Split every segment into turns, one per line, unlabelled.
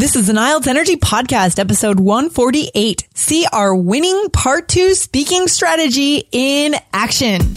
This is an IELTS Energy Podcast, episode 148. See our winning part two speaking strategy in action.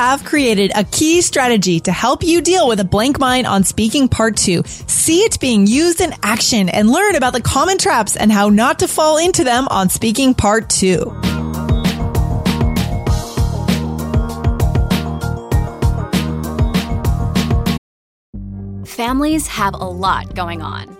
Have created a key strategy to help you deal with a blank mind on speaking part two. See it being used in action and learn about the common traps and how not to fall into them on speaking part two.
Families have a lot going on.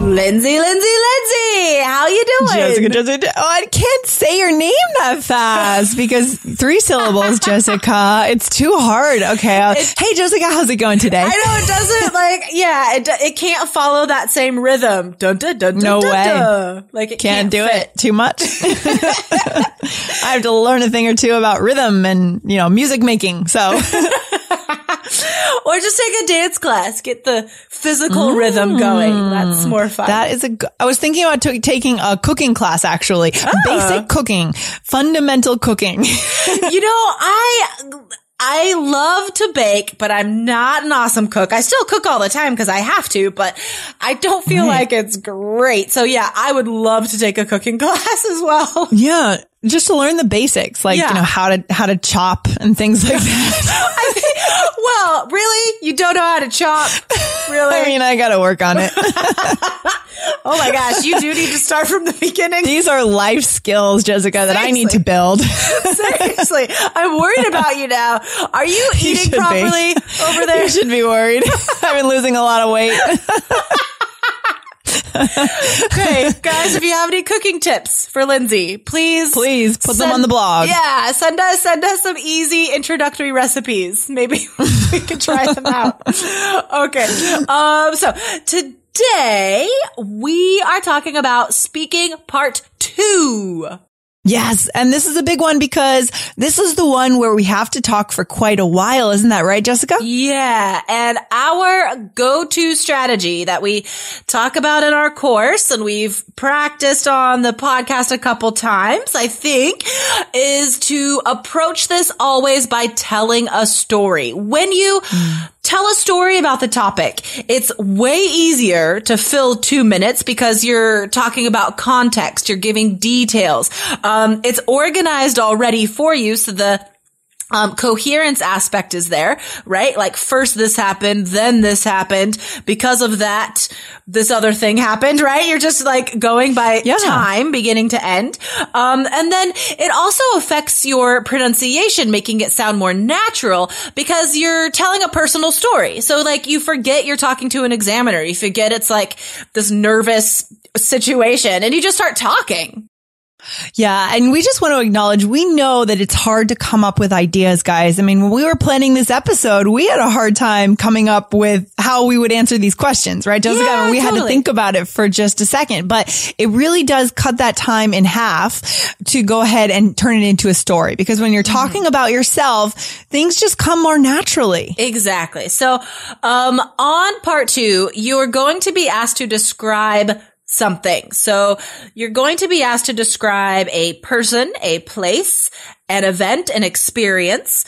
Lindsay, Lindsay, Lindsay, how you doing?
Jessica, Jessica, oh, I can't say your name that fast because three syllables, Jessica. It's too hard. Okay. Uh, I'll- hey, Jessica, how's it going today?
I know it doesn't like, yeah, it, it can't follow that same rhythm. Dun, dun, dun,
No way.
dun. Like it
Can't
can't,
do
fit.
it too much. I have to learn a thing or two about rhythm and, you know, music making. So
Or just take a dance class, get the physical rhythm going. That's more fun.
Mm. that is a, I was thinking about t- taking a cooking class actually. Basic cooking, fundamental cooking.
you know, I I love to bake, but I'm not an awesome cook. I still cook all the time because I have to, but I don't feel like it's great. So yeah, I would love to take a cooking class as well.
yeah. Just to learn the basics, like,
Yeah.
you know, how to, how to chop and things like that.
well, really? You don't know how to chop? Really?
I mean, I gotta work on it.
oh my gosh, you do need to start from the beginning.
These are life skills, Jessica, that I need to build.
Seriously, I'm worried about you now. Are you
You
eating
be.
properly over there?
You should be worried. I've been losing a lot of weight.
Okay, guys, if you have any cooking tips for Lindsay, please,
Please put them on the blog.
Yeah, send us send us some easy introductory recipes. Maybe we could try them out. Okay. Um. So today we are talking about speaking part two.
Yes. And this is a big one because this is the one where we have to talk for quite a while. Isn't that right, Jessica?
Yeah, and our go-to strategy that we talk about in our course and we've practiced on the podcast a couple times, I think, is to approach this always by telling a story. When you mm. Tell a story about the topic, it's way easier to fill two minutes because you're talking about context, you're giving details. Um, it's organized already for you, so the um, coherence aspect is there, right? Like first this happened, then this happened. Because of that, this other thing happened, right? You're just like going by
Yeah.
time, beginning to end. Um, and then it also affects your pronunciation, making it sound more natural because you're telling a personal story. So like you forget you're talking to an examiner. You forget it's like this nervous situation and you just start talking.
Yeah. And we just want to acknowledge we know that it's hard to come up with ideas, guys. I mean, when we were planning this episode, we had a hard time coming up with how we would answer these questions, right, Jessica?
Yeah,
I mean, we had to think about it for just a second, but it really does cut that time in half to go ahead and turn it into a story because when you're
Mm-hmm.
talking about yourself, things just come more naturally.
Exactly. So, um, on part two, you're going to be asked to describe something. So you're going to be asked to describe a person, a place, an event, an experience,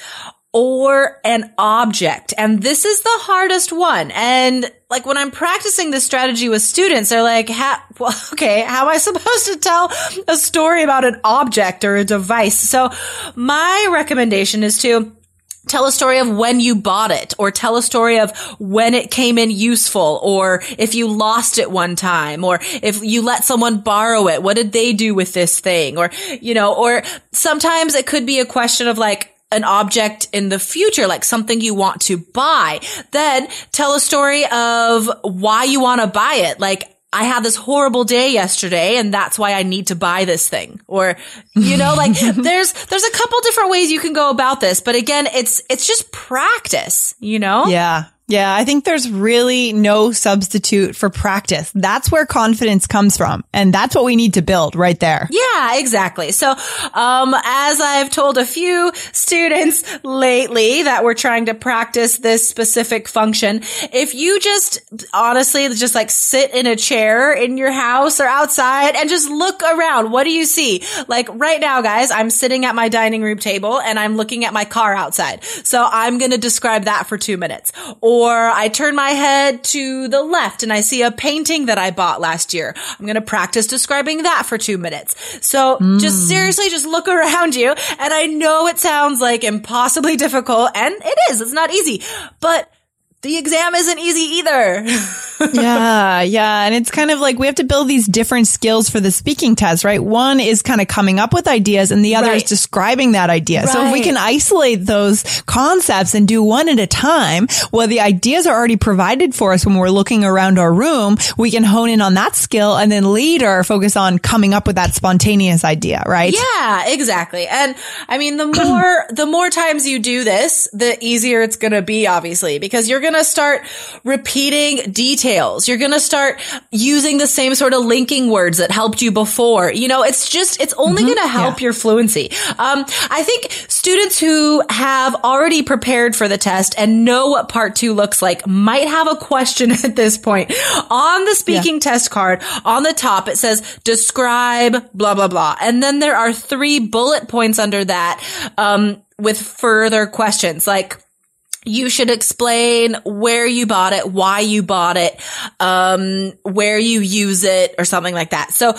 or an object. And this is the hardest one. And like when I'm practicing this strategy with students, they're like, well, okay, how am I supposed to tell a story about an object or a device? So my recommendation is to tell a story of when you bought it or tell a story of when it came in useful or if you lost it one time or if you let someone borrow it, what did they do with this thing? Or, you know, or sometimes it could be a question of like, an object in the future, like something you want to buy. Then tell a story of why you want to buy it. Like, I had this horrible day yesterday and that's why I need to buy this thing. Or, you know, like there's, there's a couple different ways you can go about this. But again, it's, it's just practice, you know?
Yeah. Yeah, I think there's really no substitute for practice. That's where confidence comes from. And that's what we need to build right there.
Yeah, exactly. So, um, as I've told a few students lately that we're trying to practice this specific function, if you just honestly just like sit in a chair in your house or outside and just look around, what do you see? Like right now, guys, I'm sitting at my dining room table and I'm looking at my car outside. So I'm going to describe that for two minutes. Or I turn my head to the left and I see a painting that I bought last year. I'm going to practice describing that for two minutes. So mm. just seriously, just look around you. And I know it sounds like impossibly difficult and it is. It's not easy, but the exam isn't easy either.
yeah, yeah. And it's kind of like we have to build these different skills for the speaking test, right? One is kind of coming up with ideas and the other right. is describing that idea. Right. So if we can isolate those concepts and do one at a time, well, the ideas are already provided for us when we're looking around our room. We can hone in on that skill and then later focus on coming up with that spontaneous idea, right?
Yeah, exactly. And I mean, the more, the more times you do this, the easier it's going to be, obviously, because you're going to start repeating details. You're going to start using the same sort of linking words that helped you before. You know, it's just, it's only mm-hmm. going to help yeah. your fluency. Um, I think students who have already prepared for the test and know what part two looks like might have a question at this point. On the speaking yeah. test card, on the top, it says describe blah, blah, blah. And then there are three bullet points under that, um, with further questions like, you should explain where you bought it, why you bought it, um, where you use it or something like that. So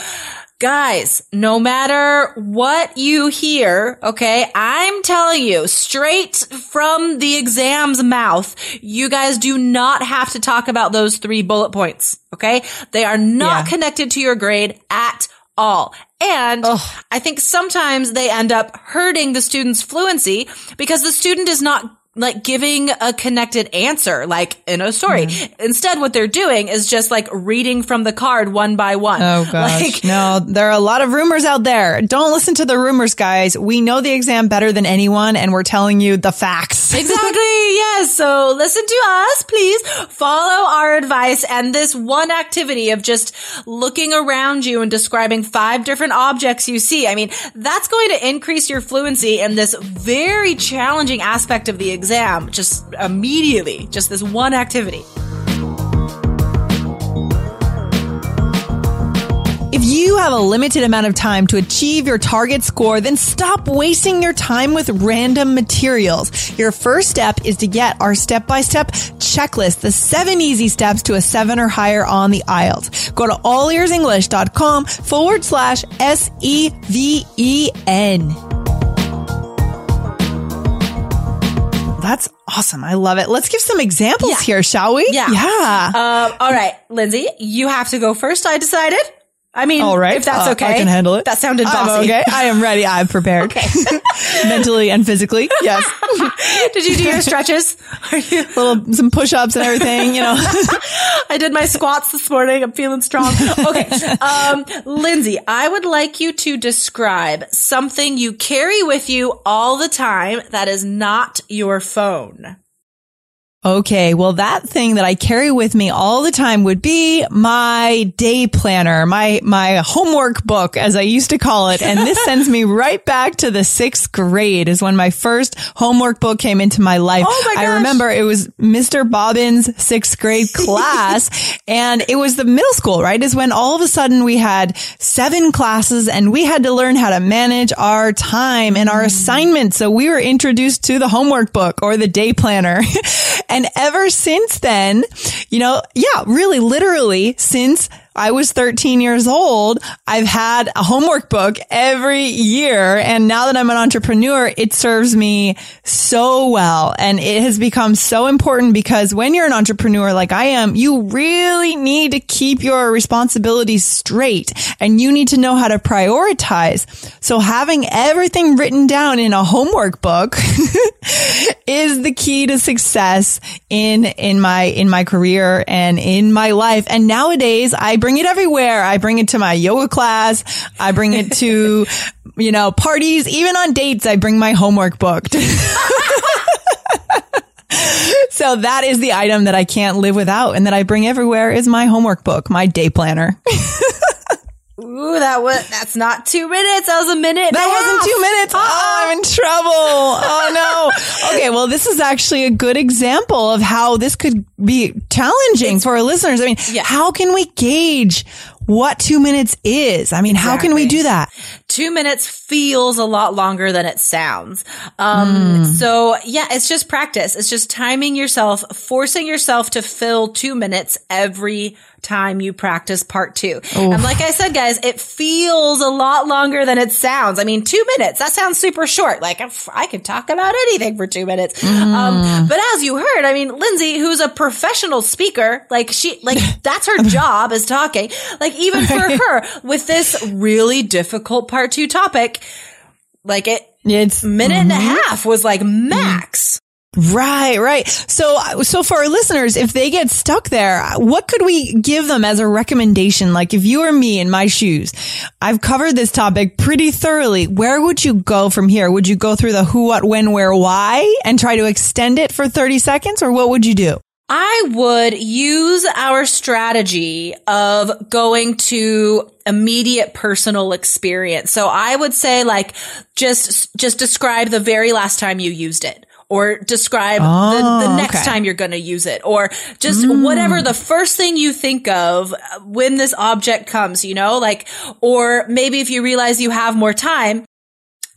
guys, no matter what you hear, okay, I'm telling you straight from the exam's mouth, you guys do not have to talk about those three bullet points. Okay. They are not yeah. connected to your grade at all. And Ugh. I think sometimes they end up hurting the student's fluency because the student is not like giving a connected answer, like in a story. Mm. Instead, what they're doing is just like reading from the card one by one.
Oh gosh. Like, no, there are a lot of rumors out there. Don't listen to the rumors, guys. We know the exam better than anyone and we're telling you the facts.
exactly. Yes. So listen to us, please follow our advice and this one activity of just looking around you and describing five different objects you see. I mean, that's going to increase your fluency in this very challenging aspect of the exam just immediately, just this one activity.
You have a limited amount of time to achieve your target score, then stop wasting your time with random materials. Your first step is to get our step-by-step checklist, the seven easy steps to a seven or higher on the IELTS. Go to allearsenglish.com forward slash S-E-V-E-N. That's awesome. I love it. Let's give some examples yeah. here, shall we?
Yeah. Yeah. Um, all right, Lindsay, you have to go first. I decided. I mean, all right, if that's uh, okay,
I can handle it.
That sounded bossy.
I'm okay, I am ready. I'm prepared, mentally and physically. Yes.
did you do your stretches?
Are you little some push-ups and everything? You know,
I did my squats this morning. I'm feeling strong. Okay, um, Lindsay, I would like you to describe something you carry with you all the time that is not your phone.
Okay, well, that thing that I carry with me all the time would be my day planner, my, my homework book, as I used to call it. And this sends me right back to the sixth grade is when my first homework book came into my life.
Oh my.
I remember it was Mr. Bobbin's sixth grade class and it was the middle school, right? Is when all of a sudden we had seven classes and we had to learn how to manage our time and our mm. assignments. So we were introduced to the homework book or the day planner. And ever since then, you know, yeah, really literally since I was 13 years old, I've had a homework book every year. And now that I'm an entrepreneur, it serves me so well. And it has become so important because when you're an entrepreneur like I am, you really need to keep your responsibilities straight and you need to know how to prioritize. So having everything written down in a homework book is the key to success in, in my, in my career and in my life. And nowadays I bring it everywhere. I bring it to my yoga class. I bring it to, you know, parties, even on dates. I bring my homework book. so that is the item that I can't live without and that I bring everywhere is my homework book, my day planner.
Ooh, that was that's not two minutes. That was a minute.
That wasn't two minutes. Oh, uh-uh. Oh, I'm in trouble. Oh no. Okay, well, this is actually a good example of how this could be challenging it's, for our listeners. I mean, yeah. how can we gauge what two minutes is. I mean, exactly. how can we do that?
Two minutes feels a lot longer than it sounds. Um, mm. so yeah, it's just practice. It's just timing yourself, forcing yourself to fill two minutes every time you practice part two. Oof. And like I said, guys, it feels a lot longer than it sounds. I mean, two minutes, that sounds super short. Like I can talk about anything for two minutes. Mm. Um, but as you heard, I mean, Lindsay, who's a professional speaker, like she, like that's her job is talking. Like even for her with this really difficult part two topic, like it, it's minute mm-hmm. and a mm-hmm. half was like max.
Right, right. So, so for our listeners, if they get stuck there, what could we give them as a recommendation? Like if you were me in my shoes, I've covered this topic pretty thoroughly. Where would you go from here? Would you go through the who, what, when, where, why and try to extend it for 30 seconds or what would you do?
I would use our strategy of going to immediate personal experience. So I would say like just, just describe the very last time you used it or describe oh, the, the, oh, next okay. time you're going to use it or just mm. whatever the first thing you think of when this object comes, you know, like, or maybe if you realize you have more time,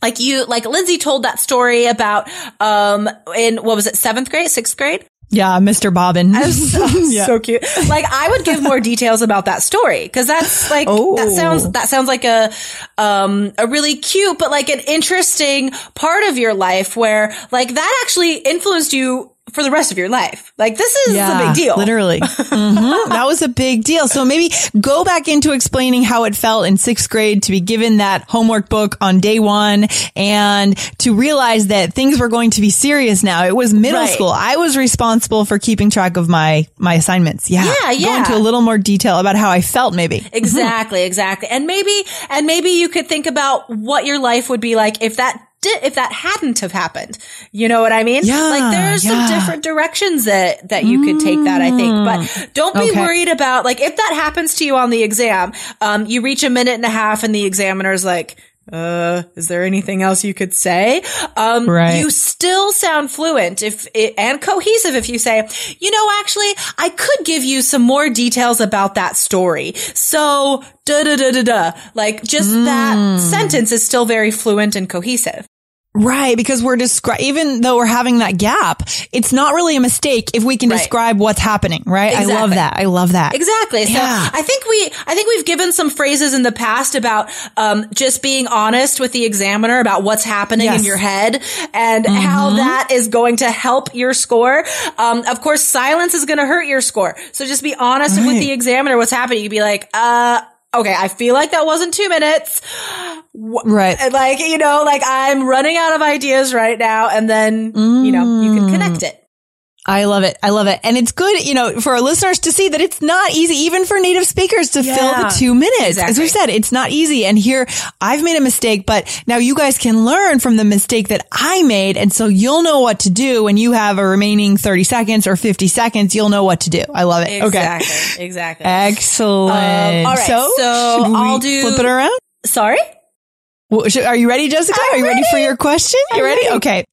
like you, like Lindsay told that story about, um, in what was it, seventh grade, sixth grade?
Yeah, Mr. Bobbin.
So, yeah. so, cute. Like I would give more details about that story because that's like oh. that sounds that sounds like a um a really cute but like an interesting part of your life where like that actually influenced you for the rest of your life. Like this is yeah, a big deal.
Literally. mm-hmm. That was a big deal. So maybe go back into explaining how it felt in sixth grade to be given that homework book on day one and to realize that things were going to be serious now. It was middle right. school. I was responsible for keeping track of my, my assignments. Yeah.
Yeah. Yeah.
Go into a little more detail about how I felt maybe.
Exactly. Mm-hmm. Exactly. And maybe, and maybe you could think about what your life would be like if that did, if that hadn't have happened. You know what I mean?
Yeah.
Like there's yeah. some different directions that, that you could take that, I think. But mm. don't be okay. worried about like if that happens to you on the exam, um, you reach a minute and a half and the examiner's like, uh, is there anything else you could say? Um, right. you still sound fluent if it, and cohesive if you say, you know, actually, I could give you some more details about that story. So, da da da da da. Like, just mm. that sentence is still very fluent and cohesive.
Right, because we're describing, even though we're having that gap, it's not really a mistake if we can right. describe what's happening, right? Exactly. I love that. I love that.
Exactly. So yeah. I think we, I think we've given some phrases in the past about, um, just being honest with the examiner about what's happening yes. in your head and mm-hmm. how that is going to help your score. Um, of course, silence is going to hurt your score. So just be honest right. with the examiner what's happening. You'd be like, uh, okay, I feel like that wasn't two minutes.
Right.
Like, you know, like I'm running out of ideas right now. And then, mm. you know, you can connect it.
I love it. I love it. And it's good, you know, for our listeners to see that it's not easy, even for native speakers to yeah, fill the two minutes. Exactly. As we said, it's not easy. And here I've made a mistake, but now you guys can learn from the mistake that I made. And so you'll know what to do when you have a remaining 30 seconds or 50 seconds. You'll know what to do. I love it.
Exactly.
Okay.
Exactly.
Excellent. Um,
all right. So, so I'll do
flip it around.
Sorry.
Well, are you ready, Jessica?
I'm
are you ready. ready for your question? You ready? ready? Okay.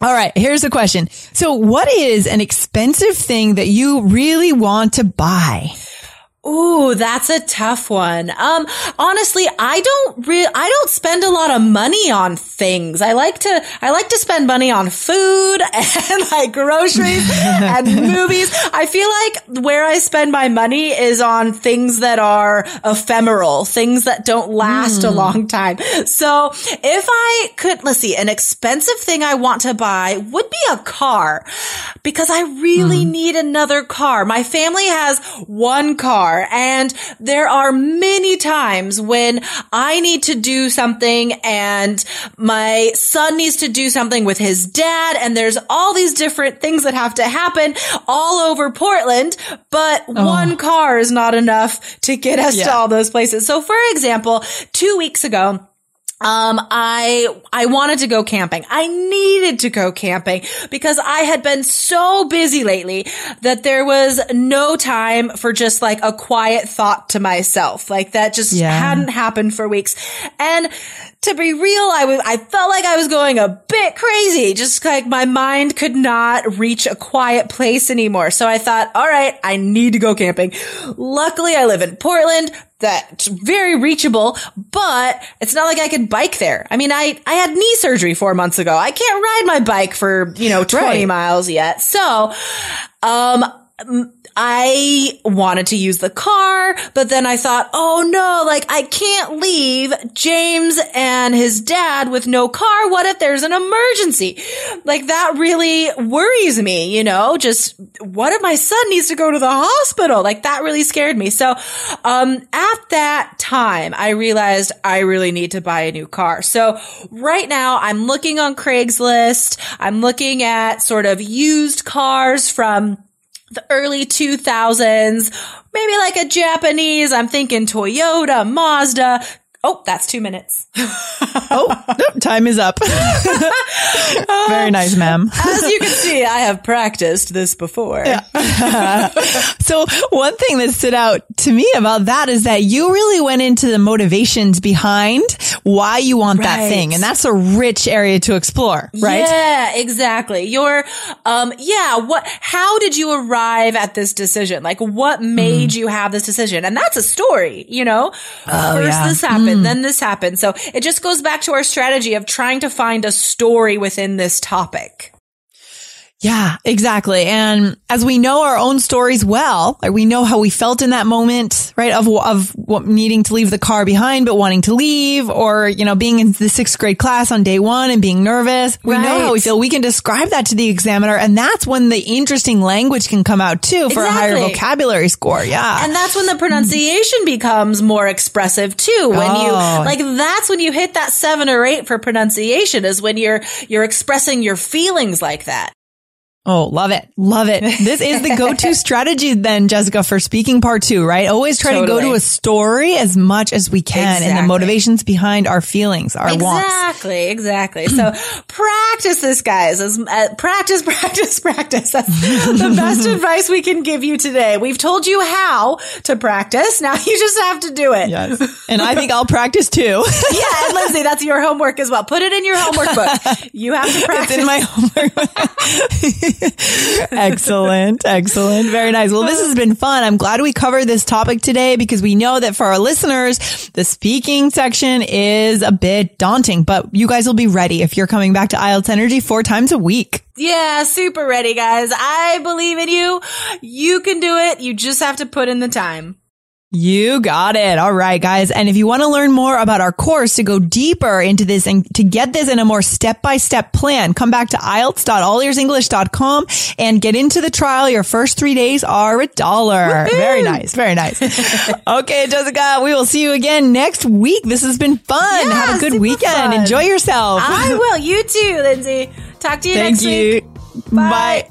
All right, here's the question. So what is an expensive thing that you really want to buy?
Ooh, that's a tough one. Um, honestly, I don't re- I don't spend a lot of money on things. I like to, I like to spend money on food and like groceries and movies. I feel like where I spend my money is on things that are ephemeral, things that don't last mm. a hmm. long time. So if I could, let's see, an expensive thing I want to buy would be a car because I really mm. need another car. My family has one car car. And there are many times when I need to do something and my son needs to do something with his dad. And there's all these different things that have to happen all over Portland, but oh. one car is not enough to get us yeah. to all those places. So for example, two weeks ago, um, I, I wanted to go camping. I needed to go camping because I had been so busy lately that there was no time for just like a quiet thought to myself. Like that just yeah. hadn't happened for weeks. And to be real, I was, I felt like I was going a bit crazy. Just like my mind could not reach a quiet place anymore. So I thought, all right, I need to go camping. Luckily, I live in Portland that's very reachable, but it's not like I could bike there. I mean, I, I had knee surgery four months ago. I can't ride my bike for, you know, 20 right. miles yet. So, um, I wanted to use the car, but then I thought, oh no, like I can't leave James and his dad with no car. What if there's an emergency? Like that really worries me, you know, just what if my son needs to go to the hospital? Like that really scared me. So, um, at that time, I realized I really need to buy a new car. So right now I'm looking on Craigslist. I'm looking at sort of used cars from the early 2000s, maybe like a Japanese, I'm thinking Toyota, Mazda, Oh, that's two minutes.
oh, no, time is up. Very nice, ma'am.
As you can see, I have practiced this before. Yeah.
so one thing that stood out to me about that is that you really went into the motivations behind why you want right. that thing. And that's a rich area to explore, right?
Yeah, exactly. Your, um, yeah, what, how did you arrive at this decision? Like what made mm. you have this decision? And that's a story, you know? Oh, First yeah. this happened. Mm happened, mm. then this happened. So it just goes back to our strategy of trying to find a story within this topic.
Yeah, exactly. And as we know our own stories well, we know how we felt in that moment, right? Of, of needing to leave the car behind, but wanting to leave or, you know, being in the sixth grade class on day one and being nervous. We right. know how we feel. We can describe that to the examiner. And that's when the interesting language can come out too for exactly. a higher vocabulary score. Yeah.
And that's when the pronunciation becomes more expressive too. When oh. you, like, that's when you hit that seven or eight for pronunciation is when you're, you're expressing your feelings like that.
Oh, love it. Love it. This is the go-to strategy then, Jessica, for speaking part two, right? Always try totally. to go to a story as much as we can exactly. and the motivations behind our feelings, our
exactly,
wants.
Exactly, exactly. So practice this, guys. As, uh, practice, practice, practice. That's the best advice we can give you today. We've told you how to practice. Now you just have to do it.
Yes. And I think I'll practice too.
yeah. And Lindsay, that's your homework as well. Put it in your homework book. You have to practice.
It's in my homework excellent. Excellent. Very nice. Well, this has been fun. I'm glad we covered this topic today because we know that for our listeners, the speaking section is a bit daunting, but you guys will be ready if you're coming back to IELTS Energy four times a week.
Yeah, super ready, guys. I believe in you. You can do it. You just have to put in the time.
You got it. All right, guys. And if you want to learn more about our course to go deeper into this and to get this in a more step-by-step plan, come back to IELTS.allearsenglish.com and get into the trial. Your first three days are a dollar. Very nice. Very nice. okay, Jessica, we will see you again next week. This has been fun. Yeah, Have a good weekend. Fun. Enjoy yourself.
I will. You too, Lindsay. Talk to you
Thank
next
you.
week.
Bye. Bye.